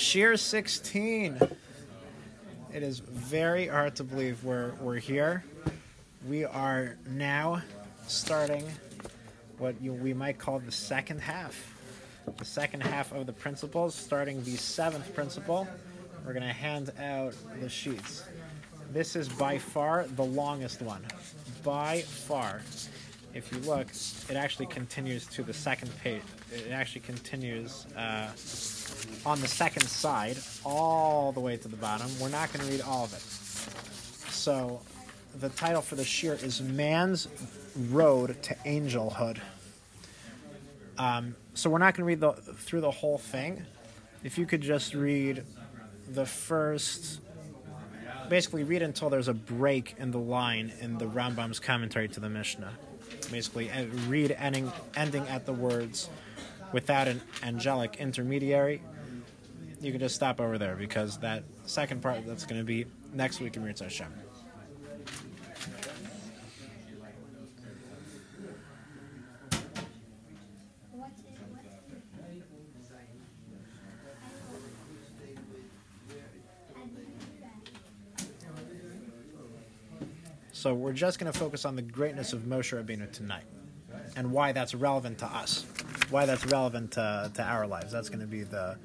Shiur 16. It is very hard to believe we're, we're here. We are now starting what you, we might call the second half. The second half of the principles, starting the seventh principle. We're going to hand out the sheets. This is by far the longest one. By far. If you look, it actually continues to the second page. It actually continues. Uh, on the second side, all the way to the bottom. We're not going to read all of it. So, the title for the shiur is Man's Road to Angelhood. Um, so, we're not going to read the, through the whole thing. If you could just read the first, basically, read until there's a break in the line in the Rambam's commentary to the Mishnah. Basically, read ending, ending at the words without an angelic intermediary, you can just stop over there because that second part that's going to be next week in Mirza Hashem. So we're just going to focus on the greatness of Moshe Rabbeinu tonight and why that's relevant to us, why that's relevant to, to our lives. That's going to be the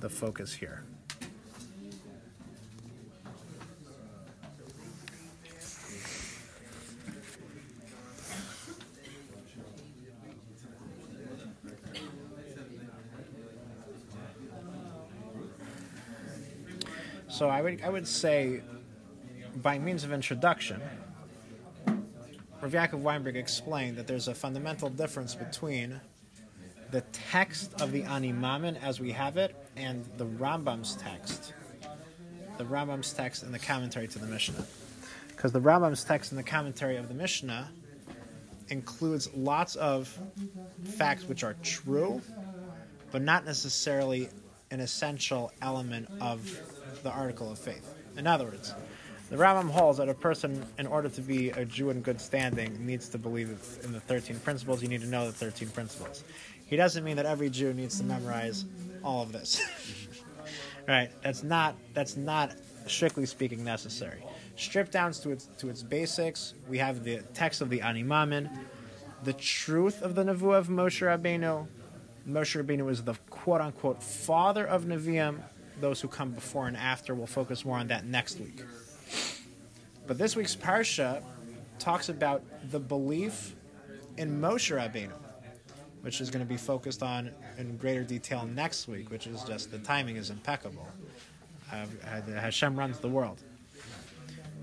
the focus here. So I would I would say, by means of introduction, Rav Yaakov Weinberg explained that there's a fundamental difference between the text of the Ani Maamin as we have it and the Rambam's text. The Rambam's text and the commentary to the Mishnah. Because the Rambam's text and the commentary of the Mishnah includes lots of facts which are true, but not necessarily an essential element of the article of faith. In other words, the Rambam holds that a person, in order to be a Jew in good standing, needs to believe in the 13 principles. You need to know the 13 principles. He doesn't mean that every Jew needs to memorize all of this. right? That's not that's not strictly speaking necessary. Stripped down to its to its basics, we have the text of the Ani Maamin, the truth of the Nevuah of Moshe Rabbeinu. Moshe Rabbeinu is the quote unquote father of Nevi'im. Those who come before and after will focus more on that next week. But this week's parsha talks about the belief in Moshe Rabbeinu which is going to be focused on in greater detail next week, which is just the timing is impeccable. Uh, Hashem runs the world.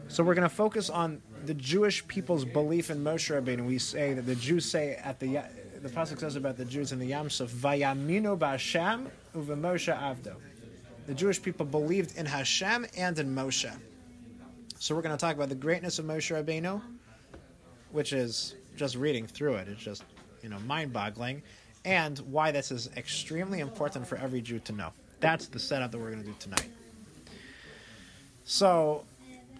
So we're going to focus on the Jewish people's belief in Moshe Rabbeinu. We say that the Jews say at the the pasuk says about the Jews in the Yam Suf, "Vayaminu b'Hashem uveMoshe avdo." The Jewish people believed in Hashem and in Moshe. So we're going to talk about the greatness of Moshe Rabbeinu, which is just reading through it. It's just you know mind-boggling, and why this is extremely important for every Jew to know. That's the setup that we're going to do tonight. So,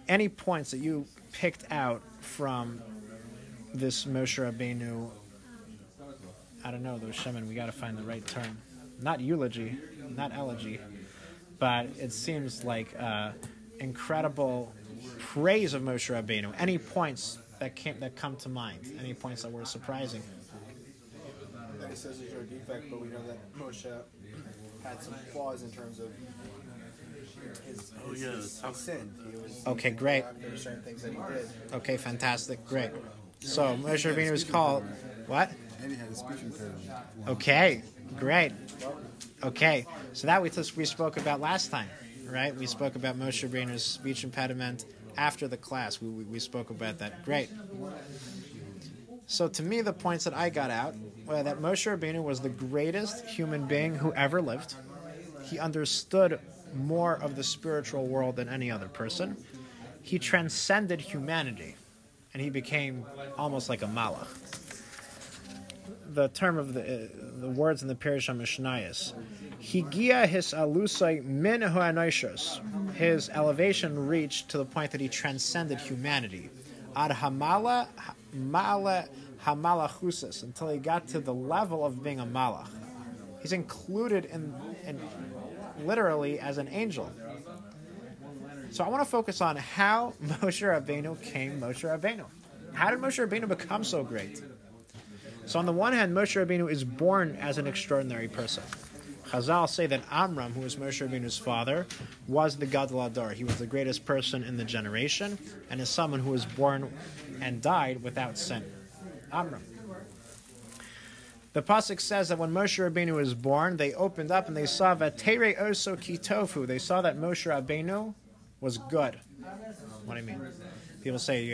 any points that you picked out from this Moshe Rabbeinu? I don't know, those Shemin, we got to find the right term. Not eulogy, not elegy, but it seems like uh, incredible praise of Moshe Rabbeinu. Any points that came that come to mind? Any points that were surprising? He says is your defect, but we know that Moshe had some flaws in terms of his, oh, his, yeah. his, his sin. He was okay, great. There were certain things that he did. Okay, fantastic, great. So Moshe Rabbeinu was called what? And he had a speech impediment. Okay, great. Okay, so that we just we spoke about last time, right? We spoke about Moshe Rabbeinu's speech impediment after the class. We, we, we spoke about that. Great. So to me, the points that I got out were that Moshe Rabbeinu was the greatest human being who ever lived. He understood more of the spiritual world than any other person. He transcended humanity, and he became almost like a malach. The term of the uh, the words in the Parish Mishnayos, Higia his alusai min His elevation reached to the point that he transcended humanity. Ad hamala mala hamalachusis until he got to the level of being a malach. He's included in, in literally as an angel. So I want to focus on how Moshe Rabbeinu came Moshe Rabbeinu. How did Moshe Rabbeinu become so great? So on the one hand, Moshe Rabbeinu is born as an extraordinary person. Chazal say that Amram, who was Moshe Rabbeinu's father, was the Gadol Hador. He was the greatest person in the generation, and is someone who was born and died without sin. Amram. The pasuk says that when Moshe Rabbeinu was born, they opened up and they saw Vatere Oso Kitofu. They saw that Moshe Rabbeinu was good. What do you mean? People say,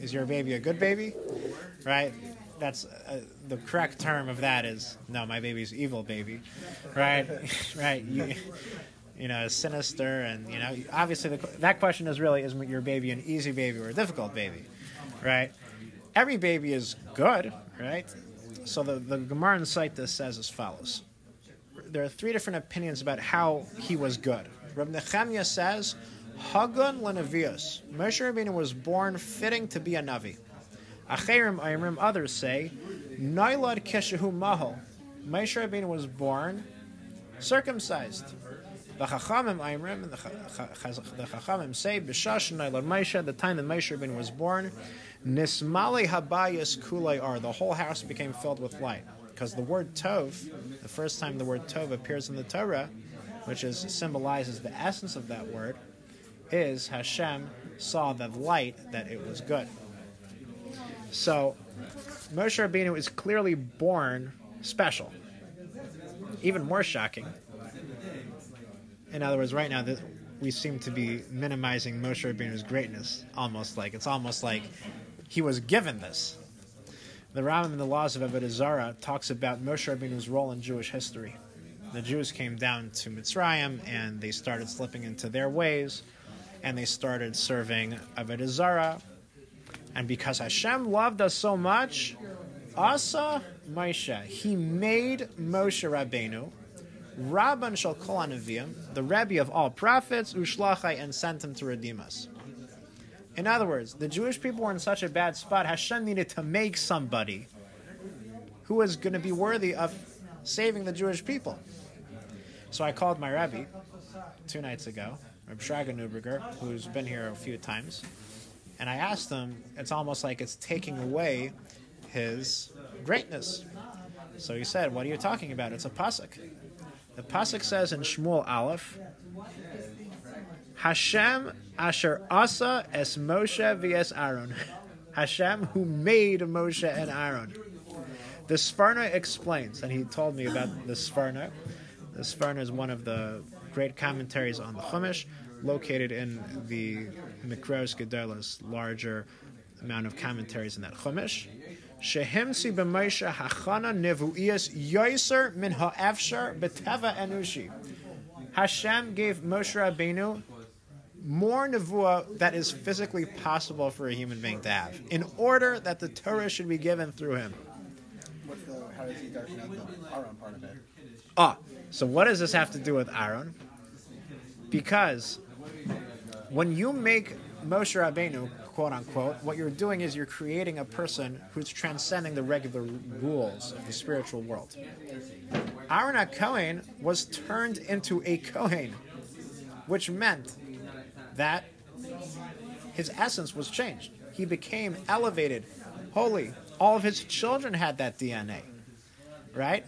"Is your baby a good baby?" Right? That's uh, the correct term of that is no, my baby's evil baby, right? right? You, you know, sinister, and you know, obviously the, that question is really is your baby an easy baby or a difficult baby, right? Every baby is good, right? So the the Gemara in Saitis says as follows: There are three different opinions about how he was good. Rabbi Nechemia says Hagun Lenavius. Moshe Rabbeinu was born fitting to be a Navi. Acherim Ayrim, others say, Nailad Keshahu Mahal. Moshe was born circumcised. The Chachamim Ayrim, the Chachamim say, B'shash Nailad Moshe, the time that Moshe was born, Nismali Habayas Kulei Ar, the whole house became filled with light. Because the word Tov, the first time the word Tov appears in the Torah, which is symbolizes the essence of that word, is Hashem saw the light that it was good. So Moshe Rabbeinu is clearly born special. Even more shocking. In other words, right now we seem to be minimizing Moshe Rabbeinu's greatness, almost like it's almost like he was given this. The Rambam in the Laws of Avodah Zarah talks about Moshe Rabbeinu's role in Jewish history. The Jews came down to Mitzrayim and they started slipping into their ways and they started serving Avodah Zarah. And because Hashem loved us so much, Asa Moshe, he made Moshe Rabbeinu, Rabban Shal Kol Anavim, the Rebbe of all prophets, Ushlachai, and sent him to redeem us. In other words, the Jewish people were in such a bad spot, Hashem needed to make somebody who was going to be worthy of saving the Jewish people. So I called my Rebbe two nights ago, Reb Shraga Neuberger, who's been here a few times, and I asked him, it's almost like it's taking away his greatness. So he said, What are you talking about? It's a pasuk. The pasuk says in Shmuel Aleph, Hashem asher asa es Moshe v'es Aaron. Hashem who made Moshe and Aaron. The Sforno explains, and he told me about the Sforno. The Sforno is one of the great commentaries on the Chumash, located in the Mikros Gedolos, larger amount of commentaries in that Chumash. Shehemsi b'Moshe hachana nevu'iyas yoiser min ha'efshar beteva enushi. Hashem gave Moshe Rabbeinu more nevuah that is physically possible for a human being to have, in order that the Torah should be given through him. What's the, how does he darken out the Aaron part of it? Ah, so what does this have to do with Aaron? Because when you make Moshe Rabbeinu, quote unquote, what you're doing is you're creating a person who's transcending the regular rules of the spiritual world. Aaron Cohen was turned into a Kohen, which meant that his essence was changed. He became elevated, holy. All of his children had that DNA, right?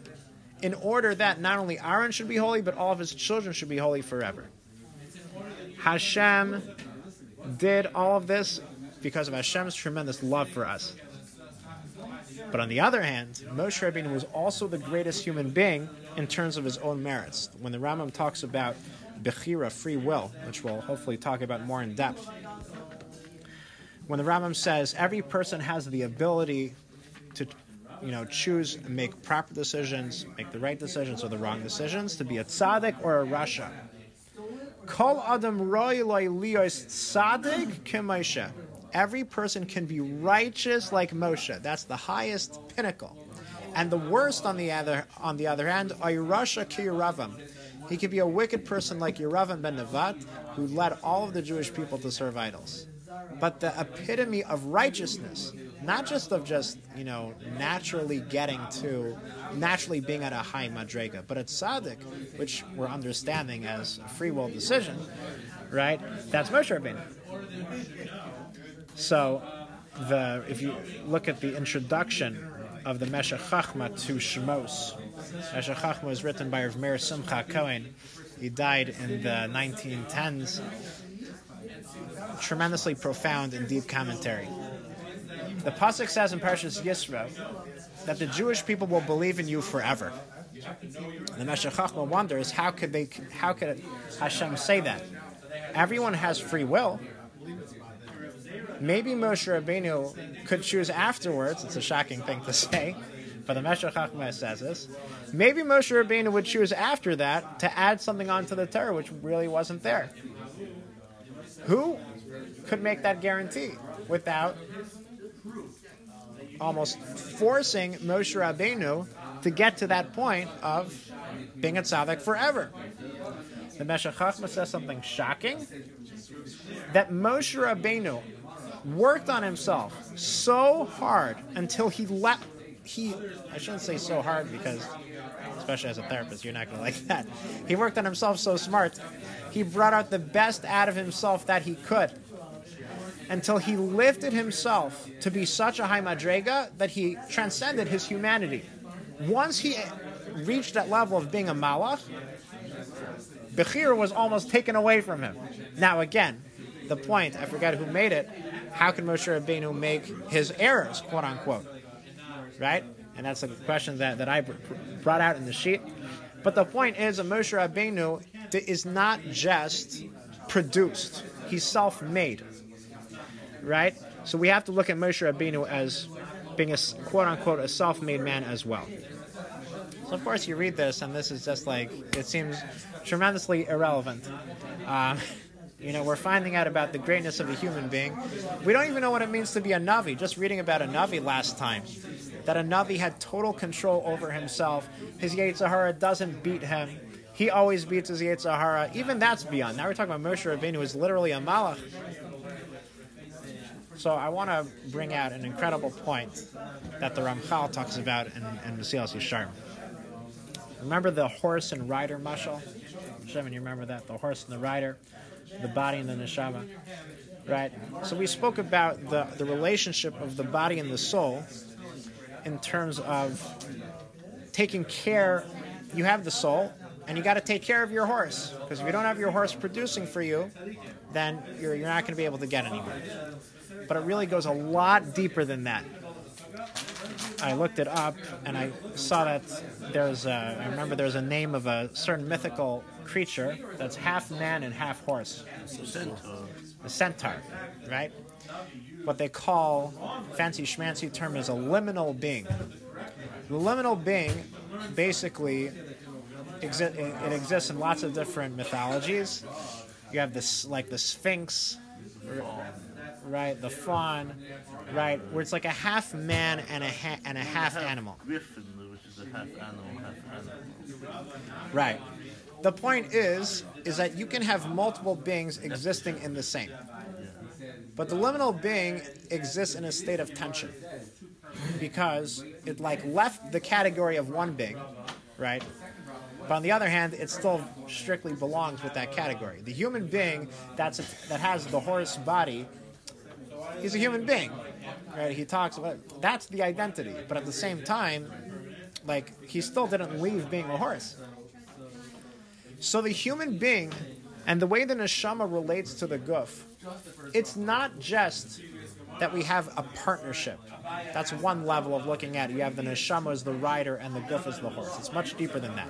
In order that not only Aaron should be holy, but all of his children should be holy forever. Hashem did all of this because of Hashem's tremendous love for us. But on the other hand, Moshe Rabbeinu was also the greatest human being in terms of his own merits. When the Rambam talks about Bechira, free will, which we'll hopefully talk about more in depth, when the Rambam says every person has the ability to you know, choose make proper decisions, make the right decisions or the wrong decisions, to be a tzaddik or a rasha. Kol adam lios tzadik k'Moshe. Every person can be righteous like Moshe. That's the highest pinnacle. And the worst, on the other on the other hand, Rasha Yeravam. He could be a wicked person like Yeravam ben Nevat, who led all of the Jewish people to serve idols. But the epitome of righteousness, not just of just you know naturally getting to naturally being at a high madrega, but at tzaddik, which we're understanding as a free will decision, right? That's Moshe Rabbeinu. So, the if you look at the introduction of the Meshech Chachma to Shemos, Meshech Chachma was written by Rav Meir Simcha Cohen. He died in the 1910s. Tremendously profound and deep commentary. The pasuk says in Parashas Yisro that the Jewish people will believe in you forever. And The Meshech Chachma wonders how could they, how could Hashem say that? Everyone has free will. Maybe Moshe Rabbeinu could choose afterwards. It's a shocking thing to say, but the Meshech Chachma says this. Maybe Moshe Rabbeinu would choose after that to add something onto the Torah which really wasn't there. Who could make that guarantee without almost forcing Moshe Rabbeinu to get to that point of being a tzaddik forever? The Meshech Chachma says something shocking that Moshe Rabbeinu worked on himself so hard until he left. He, I shouldn't say so hard because, especially as a therapist, you're not going to like that. He worked on himself so smart. He brought out the best out of himself that he could until he lifted himself to be such a high madrega that he transcended his humanity. Once he reached that level of being a malach, Bechir was almost taken away from him. Now, again, the point, I forget who made it, how can Moshe Rabbeinu make his errors, quote unquote? Right? And that's a question that, that I brought out in the sheet. But the point is Moshe Rabbeinu is not just produced, he's self made. Right? So we have to look at Moshe Rabbeinu as being a quote unquote a self made man as well. So, of course, you read this, and this is just like, it seems tremendously irrelevant. Um, you know, we're finding out about the greatness of a human being. We don't even know what it means to be a Navi. Just reading about a Navi last time, that a Navi had total control over himself. His Yetzer Hara doesn't beat him. He always beats his Yetzer Hara. Even that's beyond. Now we're talking about Moshe Rabbeinu, who is literally a Malach. So I want to bring out an incredible point that the Ramchal talks about in, in Mesilas Yesharim. Remember the horse and rider mashal? Shemon, you remember that? The horse and the rider, the body and the neshama. Right? So we spoke about the, the relationship of the body and the soul in terms of taking care. You have the soul, and you got to take care of your horse. Because if you don't have your horse producing for you, then you're, you're not going to be able to get anywhere. But it really goes a lot deeper than that. I looked it up and I saw that there's a, I remember there's a name of a certain mythical creature that's half man and half horse. A centaur, right? What they call, fancy schmancy term is a liminal being. The liminal being basically exi- it exists in lots of different mythologies. You have this like the Sphinx, right? The faun, right? Where it's like a half man and a ha- and a half animal. Griffin, which is a half animal, half animal. Right. The point is, is that you can have multiple beings existing in the same. But the liminal being exists in a state of tension because it like left the category of one being, right? But on the other hand, it still strictly belongs with that category. The human being that's that has the horse body, he's a human being, right? He talks about that's the identity, but at the same time, like he still didn't leave being a horse. So the human being and the way the neshama relates to the guf, it's not just that we have a partnership. That's one level of looking at it. You have the neshama as the rider and the guf as the horse. It's much deeper than that.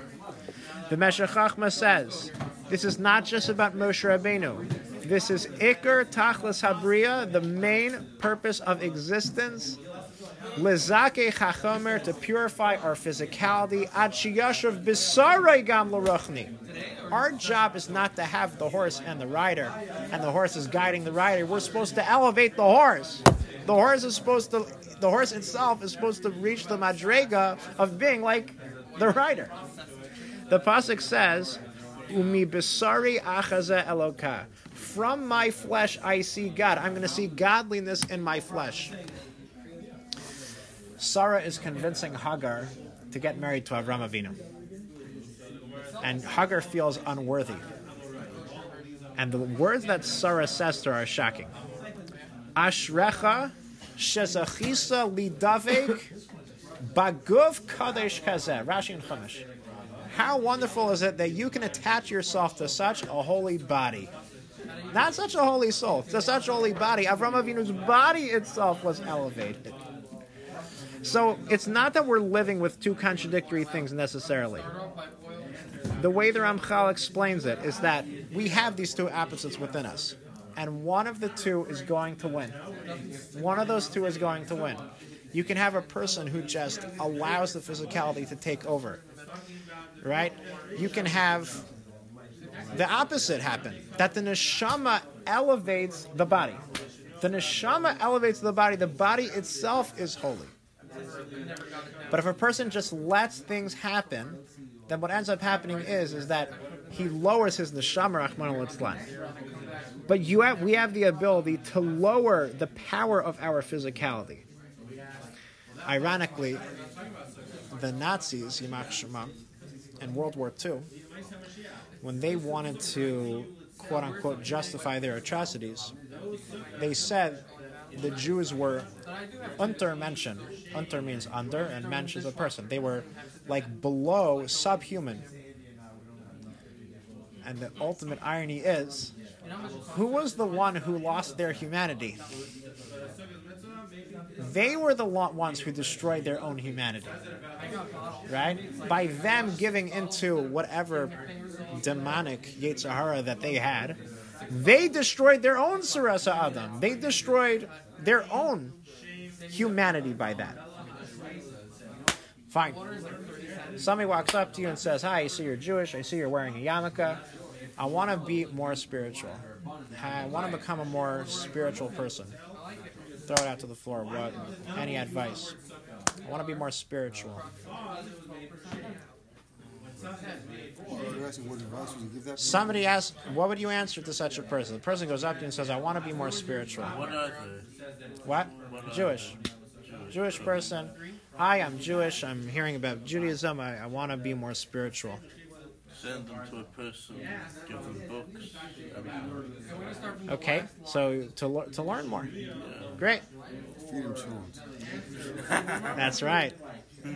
The Meshech Chachma says this is not just about Moshe Rabbeinu. This is Iker Tachlis Habriya, the main purpose of existence. Lezake Chachomer to purify our physicality. Ad shiyashav bisarei gam l'ruchni. Our job is not to have the horse and the rider, and the horse is guiding the rider. We're supposed to elevate the horse. The horse is supposed to. The horse itself is supposed to reach the madrega of being like the rider. The pasuk says, "Umi bisari achaza eloka." From my flesh I see God. I'm going to see godliness in my flesh. Sarah is convincing Hagar to get married to Avram Avinu. And Hagar feels unworthy. And the words that Sarah says to her are shocking. Ashrecha shezachisa lidavek baguf kadesh kazeh. Rashi and Chumash. How wonderful is it that you can attach yourself to such a holy body? Not such a holy soul, to such a holy body. Avram Avinu's body itself was elevated. So it's not that we're living with two contradictory things necessarily. The way the Ramchal explains it is that we have these two opposites within us, and one of the two is going to win. One of those two is going to win. You can have a person who just allows the physicality to take over, right? You can have the opposite happen that the neshama elevates the body. The neshama elevates the body. The body itself is holy. But if a person just lets things happen, then what ends up happening is is that he lowers his neshama Rahman al But you have, we have the ability to lower the power of our physicality. Ironically, the Nazis, Yimach Shema, in World War II, when they wanted to quote unquote justify their atrocities, they said the Jews were untermenschen. Unter means under, and mensch is a person. They were like below subhuman. And the ultimate irony is, who was the one who lost their humanity? They were the ones who destroyed their own humanity. Right? By them giving into whatever demonic Yetzer Hara that they had, they destroyed their own Sarasa Adam. They destroyed their own humanity by that. Fine. Somebody walks up to you and says, Hi, I see you're Jewish. I see you're wearing a yarmulke. I want to be more spiritual. I want to become a more spiritual person. Throw it out to the floor. What? Any advice? I want to be more spiritual. Somebody asks, what would you answer to such a person? The person goes up to you and says, I want to be more spiritual. What? What? Jewish. Jewish person. Hi, I'm Jewish. I'm hearing about Judaism. I, I want to be more spiritual. Send them to a person, give them books. Okay, so to, to learn more. Great. Feed them challenge. That's right.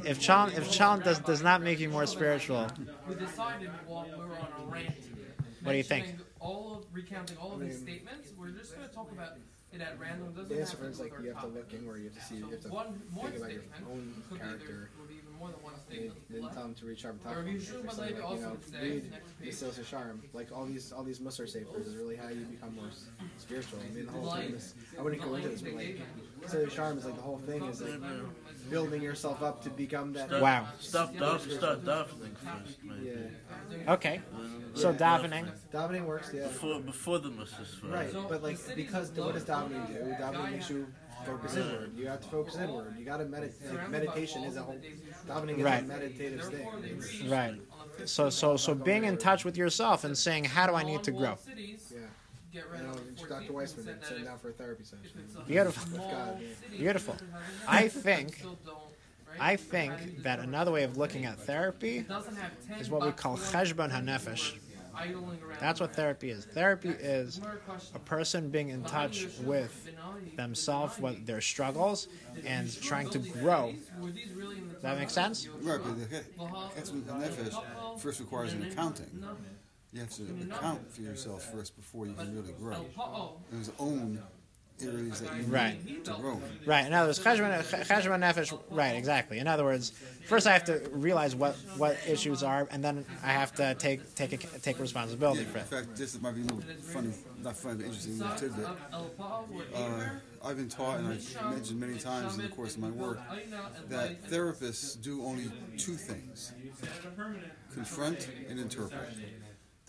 If challenge if challenge does does not make you more spiritual, We decided while we were on a rant. What do you think? mentioning All of recounting all of his statements. We're just going to talk about it at random. Doesn't The answer is like you have to topic. look inward. You have to see. You have to One one think about your statement own could be character. There would be even more than one They statement. didn't tell him to read Sharp Or Top. you should, but Like, maybe you know, read the page. Sils Sharm. Like all these, all these Musar Safers is really how you become more spiritual. I mean, the whole thing is. I wouldn't go into this, but like, Sils Sharm is like the whole thing is like building yourself up to become that. Start, Wow. Stop davening, start davening first, maybe. Yeah, okay. So davening. davening works. Yeah. Before, before the missus first. Right, but like because what does davening do? Davening makes you focus inward. You have to focus inward. You got to meditate. Like, meditation is a whole. Davening is Right. a meditative thing. It's, Right. So so so being in touch with yourself and saying, how do I need to grow? Cities, yeah. get I rid know Dr. Weissman that sitting down for a therapy session. Beautiful. God, yeah. Beautiful. it doesn't have I think still don't, right? I think that another way of looking at therapy It doesn't have 10 is what we call worth cheshbon hanefesh. Idling around That's what therapy is. Therapy is a person being in touch with themselves, what their struggles, and trying to grow. Were these really in the Does that make sense? Right, but the cheshbon nefesh first requires an accounting. You have to account for yourself first before you can really grow. Uh-oh. There's own areas that you need Right. to grow. Right. In other words, cheshbon nefesh. Right. Exactly. In other words, first I have to realize what what issues are, and then I have to take take a, take responsibility Yeah, for it. in fact, this might be a little funny, not funny, but interesting little tidbit. Uh, I've been taught, and I've mentioned many times in the course of my work, that therapists do only two things confront and interpret.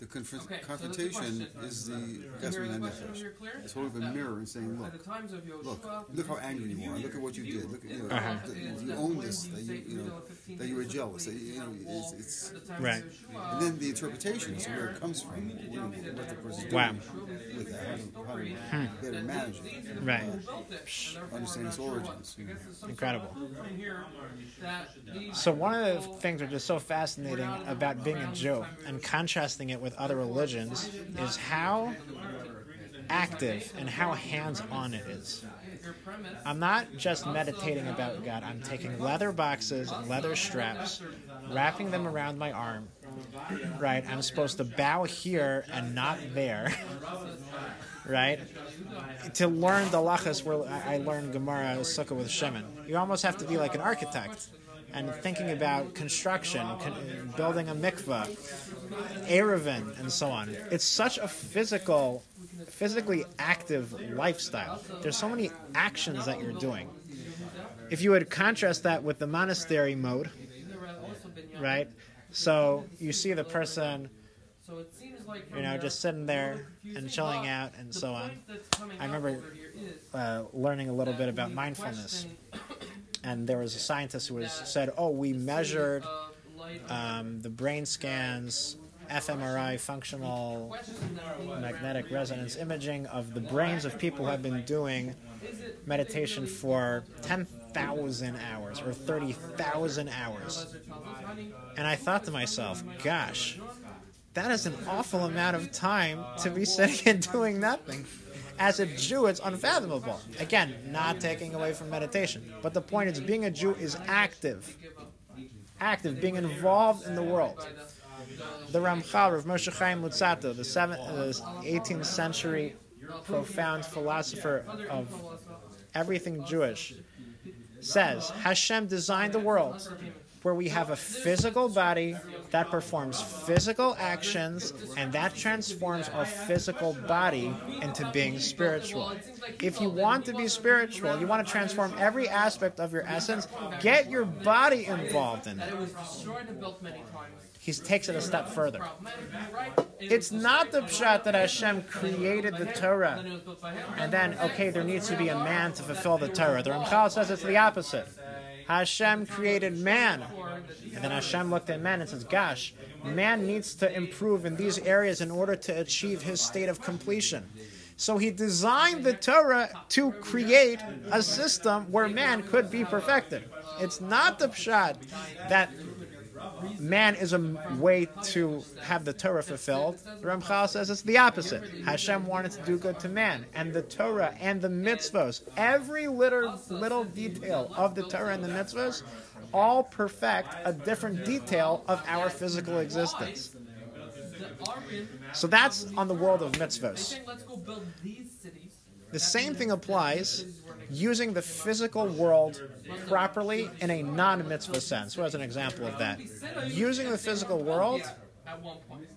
The confr- Okay, so confrontation that's the is the Can that's hear what the I question meant. here clear? It's holding up a mirror and saying, At look, the times of Yoshua, look, look how angry you are. Look at what you did. Look, at you know, Uh-huh. that you own this. That you, you know, that you were jealous. That you, you know, it's, it's Right. and then the interpretation is where it comes from. What, you- what the person's doing Wow. with that. How to, how to better manage it. Right. Understand its origins. You know. Incredible. From here, that these So one of the things which is so fascinating about being a Jew and contrasting it with other religions is how active and how hands-on it is. I'm not just meditating about God. I'm taking leather boxes and leather straps, wrapping them around my arm. Right? I'm supposed to bow here and not there. right? To learn the lachas where I learned Gemara Sukkah with Shimon, you almost have to be like an architect and thinking about construction, con- building a mikvah, Eruvin, and so on. It's such a physical, physically active lifestyle. There's so many actions that you're doing. If you would contrast that with the monastery mode, right? So you see the person, you know, just sitting there and chilling out and so on. I remember uh, learning a little bit about mindfulness, and there was a scientist who was said, "Oh, we measured um, the brain scans, fMRI, functional magnetic resonance imaging of the brains of people who have been doing meditation for 10,000 hours or 30,000 hours." And I thought to myself, "Gosh." That is an awful amount of time to be sitting and doing nothing. As a Jew, it's unfathomable. Again, not taking away from meditation. But the point is, being a Jew is active. Active, being involved in the world. The Ramchal, Rav Moshe Chaim Luzzatto, the, seventh, uh, the 18th century profound philosopher of everything Jewish, says Hashem designed the world where we have a physical body that performs physical actions and that transforms our physical body into being spiritual. If you want to be spiritual, you want to transform every aspect of your essence, get your body involved in it. He takes it a step further. It's not the pshat that Hashem created the Torah and then, okay, there needs to be a man to fulfill the Torah. The Ramchal says it's the opposite. Hashem created man. And then Hashem looked at man and says, Gosh, man needs to improve in these areas in order to achieve his state of completion. So he designed the Torah to create a system where man could be perfected. It's not the pshat that man is a way to have the Torah fulfilled. The Ramchal says it's the opposite. Hashem wanted to do good to man, and the Torah and the mitzvos, every little little detail of the Torah and the mitzvos, all perfect a different detail of our physical existence. So that's on the world of mitzvos. Saying, let's go build these cities. The same thing applies using the physical world properly in a non-mitzvah sense. What is an example of that? Using the physical world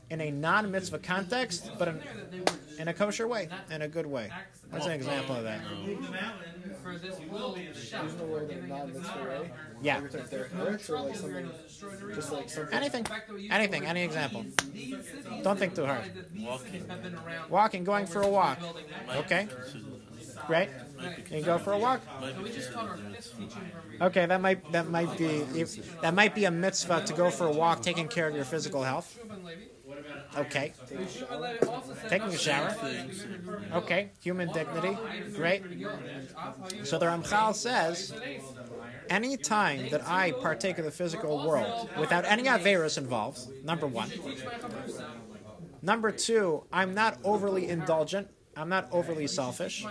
in a non-mitzvah context, but in, in a kosher way, in a good way. What's an example of that? Yeah. Anything, anything, any example. Don't think too hard. Walking. Walking, going for a walk. Okay, great. You go for a walk. Okay, that might that might be that might be a mitzvah to go for a walk, taking care of your physical health. Okay, taking a shower. Okay, human dignity. Great. So the Ramchal says, any time that I partake of the physical world without any averas involved, number one. Number two, I'm not overly indulgent. I'm not overly selfish.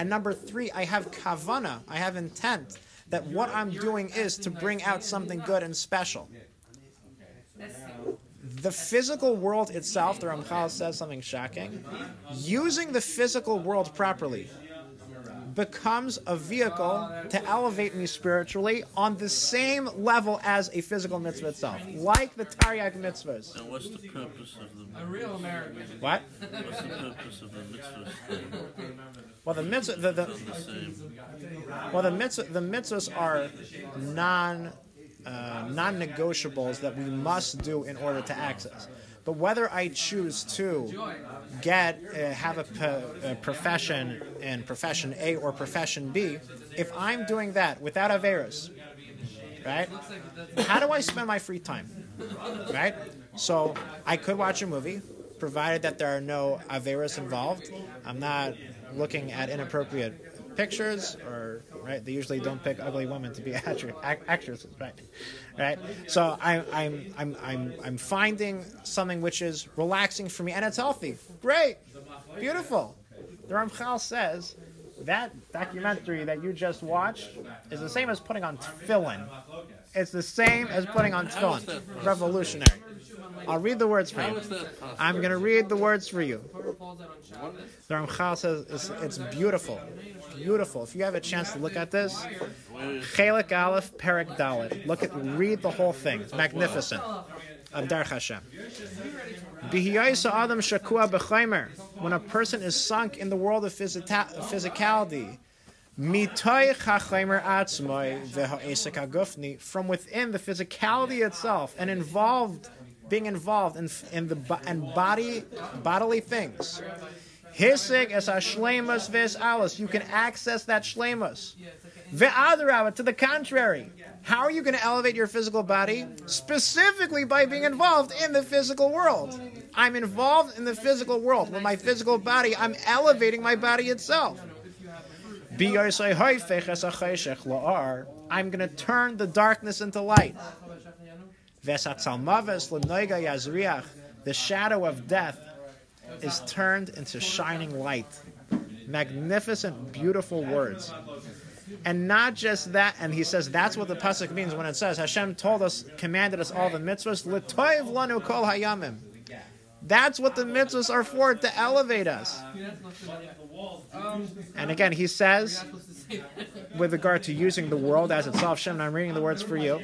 And number three, I have kavana. I have intent that what I'm doing is to bring out something good and special. The physical world itself, the Ramchal says something shocking. Using the physical world properly becomes a vehicle to elevate me spiritually on the same level as a physical mitzvah itself, like the Taryag mitzvahs. And what's the purpose of the A real American. What? what's the purpose of the mitzvahs? Well, the mitzvah, the, the, The same. well, the mitzvah, the mitzvahs are non uh, non-negotiables that we must do in order to access. But whether I choose to get uh, have a, p- a profession in profession A or profession B, if I'm doing that without Averis, right? How do I spend my free time? Right? So I could watch a movie, provided that there are no Averis involved. I'm not looking at inappropriate pictures or right they usually don't pick ugly women to be actri- ac- actresses right? Right? So I'm I'm, I'm i'm i'm finding something which is relaxing for me and it's healthy. Great! Beautiful! The ramchal says that documentary that you just watched is the same as putting on tefillin. It's the same as putting on tefillin. Revolutionary i'll read the words for you is that possible? i'm going to read the words for you Whoever falls out on Shabbos. the Ramchal says it's, it's beautiful. Beautiful. If you have a chance to look at this, Chelik Aleph, Perek Dalet. Look at, read the whole thing. It's magnificent. Of Derech Hashem. Bihiyayisa Adam Shakua B'chaimer. When a person is sunk in the world of physita- physicality, Mitoy chachaimer atzmoi v'ha'esek hagufni, from within the physicality itself and involved, being involved in, in the and body, bodily things. Hisig es hashlemus ves alis. You can access that. Ve'adarava, to the contrary. How are you going to elevate your physical body? Specifically by being involved in the physical world. I'm involved in the physical world. With my physical body, I'm elevating my body itself. I'm going to turn the darkness into light. The shadow of death is turned into shining light. Magnificent, beautiful words. And not just that, and he says that's what the pasuk means when it says Hashem told us, commanded us all the mitzvahs. Kol hayamim. That's what the mitzvahs are for to elevate us. And again, he says, with regard to using the world as itself, Shem, I'm reading the words for you.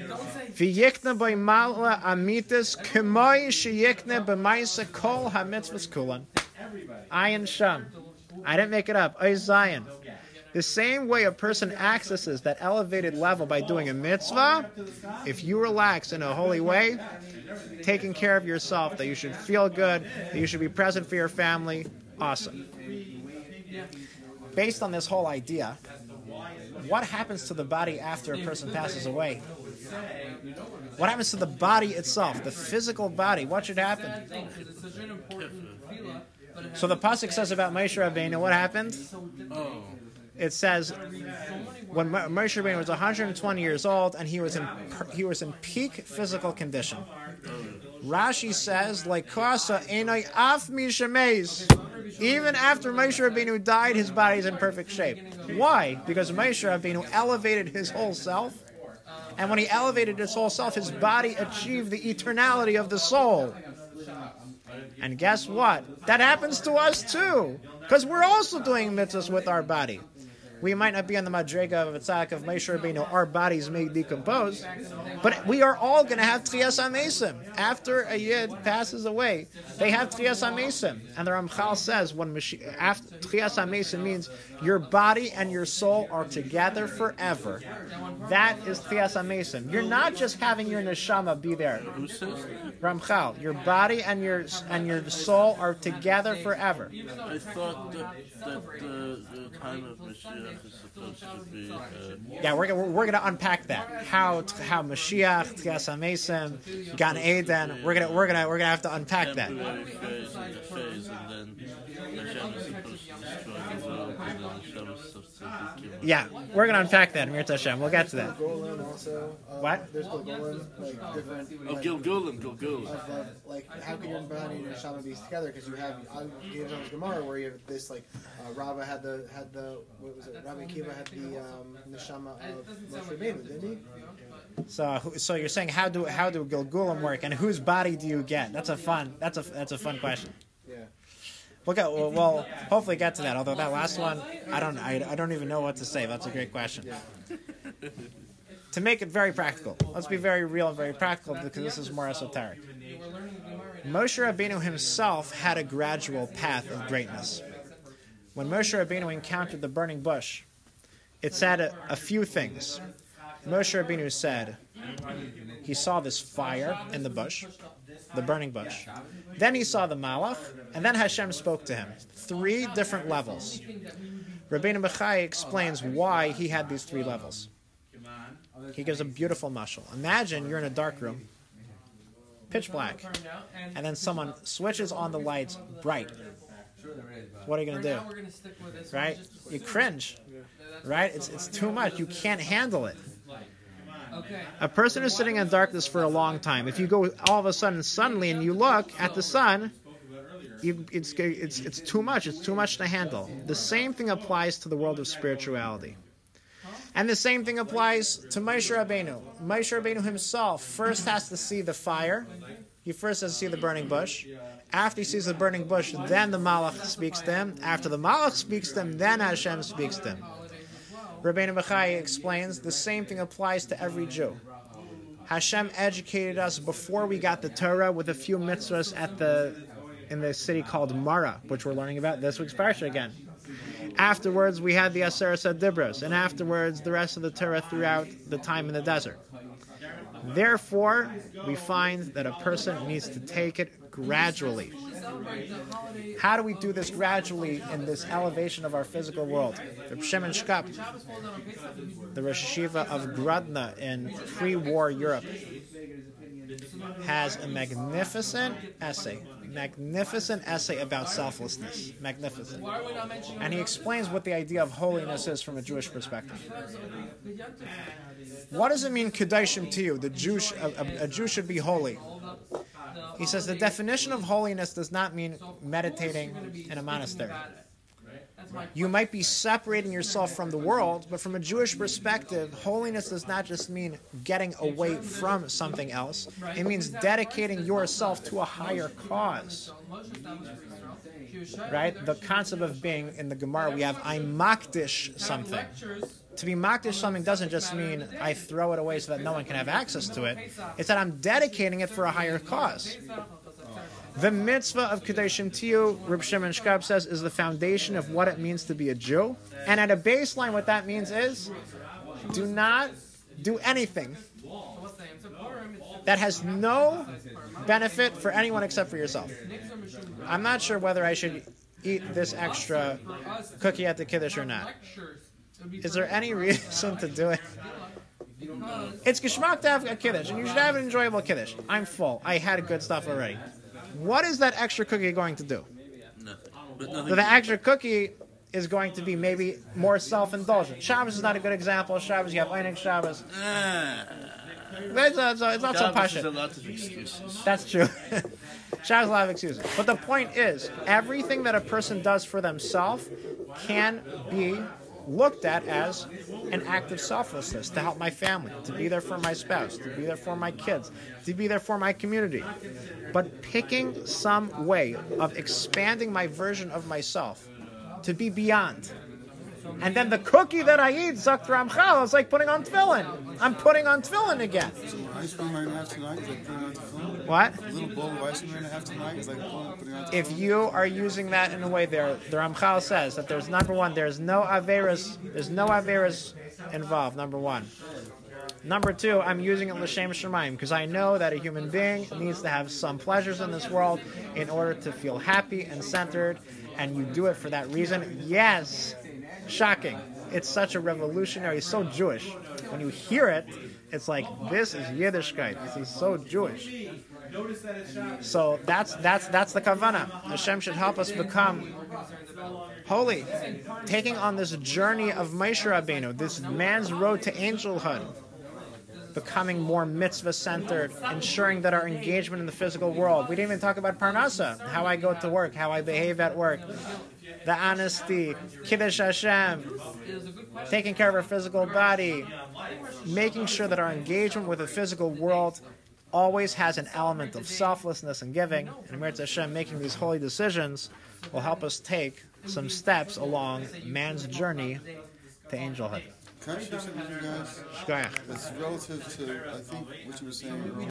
Ayin Shem. I didn't make it up. Oy Zion. The same way a person accesses that elevated level by doing a mitzvah, if you relax in a holy way, taking care of yourself, that you should feel good, that you should be present for your family, awesome. Based on this whole idea, what happens to the body after a person passes away? What happens to the body itself, the physical body? What should happen? It's such an important tefillah, but it has So the pasuk says about Moshe Rabbeinu, what happened? Oh, It says when Mo- Moshe Rabbeinu was 120 years old and he was in he was in peak physical condition. Rashi says, like Kasa enoi af mishameis. Even after Moshe Rabbeinu died, his body is in perfect shape. Why? Because Moshe Rabbeinu elevated his whole self, and when he elevated his whole self, his body achieved the eternality of the soul. And guess what? That happens to us too, because we're also doing mitzvahs with our body. We might not be on the madrega of a tzak of Moshe Rabbeinu. Our bodies may decompose, but we are all going to have trias amesim. After a yid passes away, they have trias amesim. And the Ramchal says when Mashi- after trias amesim means your body and your soul are together forever. That is trias amesim. You're not just having your neshama be there. Ramchal, your body and your and your soul are together forever. I thought that uh, the time of Mashiach is supposed to be. Uh, Yeah, we're, we're, we're going to unpack that. How how Mashiach, Tchias HaMesim, Gan Eden. We're gonna we're gonna we're gonna have to unpack that. phase and the phase, and then Hashem is supposed to destroy the world, and then Hashem is supposed to be killed. Yeah, we're gonna unpack that. Mir Hashem. We'll get to that. Golan also. Uh, What? There's Golan, like different. Oh, like, Gilgulim, Gilgulim. of, uh, like how can your body and your neshama be together? Because you have I gave them Gemara where you have this like uh, Rabba had the had the what was it? Rabbi Akiva had the um, neshama of Moshe Rabbeinu, didn't he? So so you're saying how do how do Gilgulim work and whose body do you get? That's a fun that's a that's a fun question. Yeah. We'll get we'll, we'll hopefully get to that. Although that last one, I don't I, I don't even know what to say. That's a great question. to make it very practical, let's be very real and very practical because this is more esoteric. Moshe Rabbeinu himself had a gradual path of greatness. When Moshe Rabbeinu encountered the burning bush, it said a, a few things. Moshe Rabbeinu said, He saw this fire in the bush, the burning bush. Then he saw the Malach, and then Hashem spoke to him. Three different levels. Rabbeinu Bechai explains why he had these three levels. He gives a beautiful mashal. Imagine you're in a dark room, pitch black, and then someone switches on the lights bright. What are you going to do? We're gonna stick with this. Right? You cringe. Right? It's, it's too much. You can't handle it. Okay. A person who's sitting in darkness for a long time, if you go all of a sudden suddenly and you look at the sun, you, it's, it's, it's too much. It's too much to handle. The same thing applies to the world of spirituality. And the same thing applies to Moshe Rabbeinu. Moshe Rabbeinu himself first has to see the fire. He first has to see the burning bush. After he sees the burning bush, then the Malach speaks to him. After the Malach speaks to him, then Hashem speaks to him. Rabbeinu Bachai explains the same thing applies to every Jew. Hashem educated us before we got the Torah with a few mitzvahs at the in the city called Mara, which we're learning about this week's parsha again. Afterwards, we had the Aseret Dibros, and afterwards, the rest of the Torah throughout the time in the desert. Therefore, we find that a person needs to take it gradually. How do we do this gradually in this elevation of our physical world? Reb Shimon Shkop, the Rosh Yeshiva of Grodno in pre-war Europe, has a magnificent essay, magnificent essay about selflessness, magnificent. And he explains what the idea of holiness is from a Jewish perspective. What does it mean, Kedoshim Tiyu? The Jew, a, a Jew should be holy. He says the definition of holiness does not mean meditating in a monastery. You might be separating yourself from the world, but from a Jewish perspective, holiness does not just mean getting away from something else. It means dedicating yourself to a higher cause. Right? The concept of being in the Gemara, we have I makdish something. To be makdish something doesn't just mean I throw it away so that no one can have access to it. It's that I'm dedicating it for a higher cause. The mitzvah of Kedoshim Tiyu, Reb Shimon Shkop says, is the foundation of what it means to be a Jew. And at a baseline, what that means is do not do anything that has no benefit for anyone except for yourself. I'm not sure whether I should eat this extra cookie at the Kiddush or not. Is there any reason to do it? It's geschmack to have a Kiddush, and you should have an enjoyable Kiddush. I'm full. I had good stuff already. What is that extra cookie going to do? Nothing. But nothing. The extra cookie is going to be maybe more self-indulgent. Shabbos is not a good example. Shabbos, you have Einik Shabbos. Ah, It's, so- it's not so Shabbos is a passionate. lot of excuses. That's true. Shabbos a lot of excuses. But the point is, everything that a person does for themselves can be looked at as an act of selflessness to help my family, to be there for my spouse, to be there for my kids, to be there for my community. But picking some way of expanding my version of myself to be beyond. And then the cookie that I eat, Zakt Ramchal, is like putting on tefillin. I'm putting on tefillin again. Ice cream right now tonight is like putting on tefillin. What? A little bowl of ice cream right now tonight is like putting on the if you are using that in a way there, the Ramchal says that there's number one, there's no Averas, there's no Averas involved, number one. Number two, I'm using it l'shem shemaim because I know that a human being needs to have some pleasures in this world in order to feel happy and centered, and you do it for that reason. Yes, shocking. It's such a revolutionary, so Jewish. When you hear it, it's like this is Yiddishkeit. This is so Jewish. So that's that's that's the kavana. Hashem should help us become holy, taking on this journey of Moshe Rabbeinu, this man's road to angelhood, becoming more mitzvah centered, ensuring that our engagement in the physical world. We didn't even talk about parnasa, how I go to work, how I behave at work, the honesty, kiddush Hashem, taking care of our physical body, making sure that our engagement with the physical world always has an element of selflessness and giving. And Meretz Hashem making these holy decisions will help us take some steps along man's journey to angelhood. Can I something with you guys? It's relative to, I think, what you were saying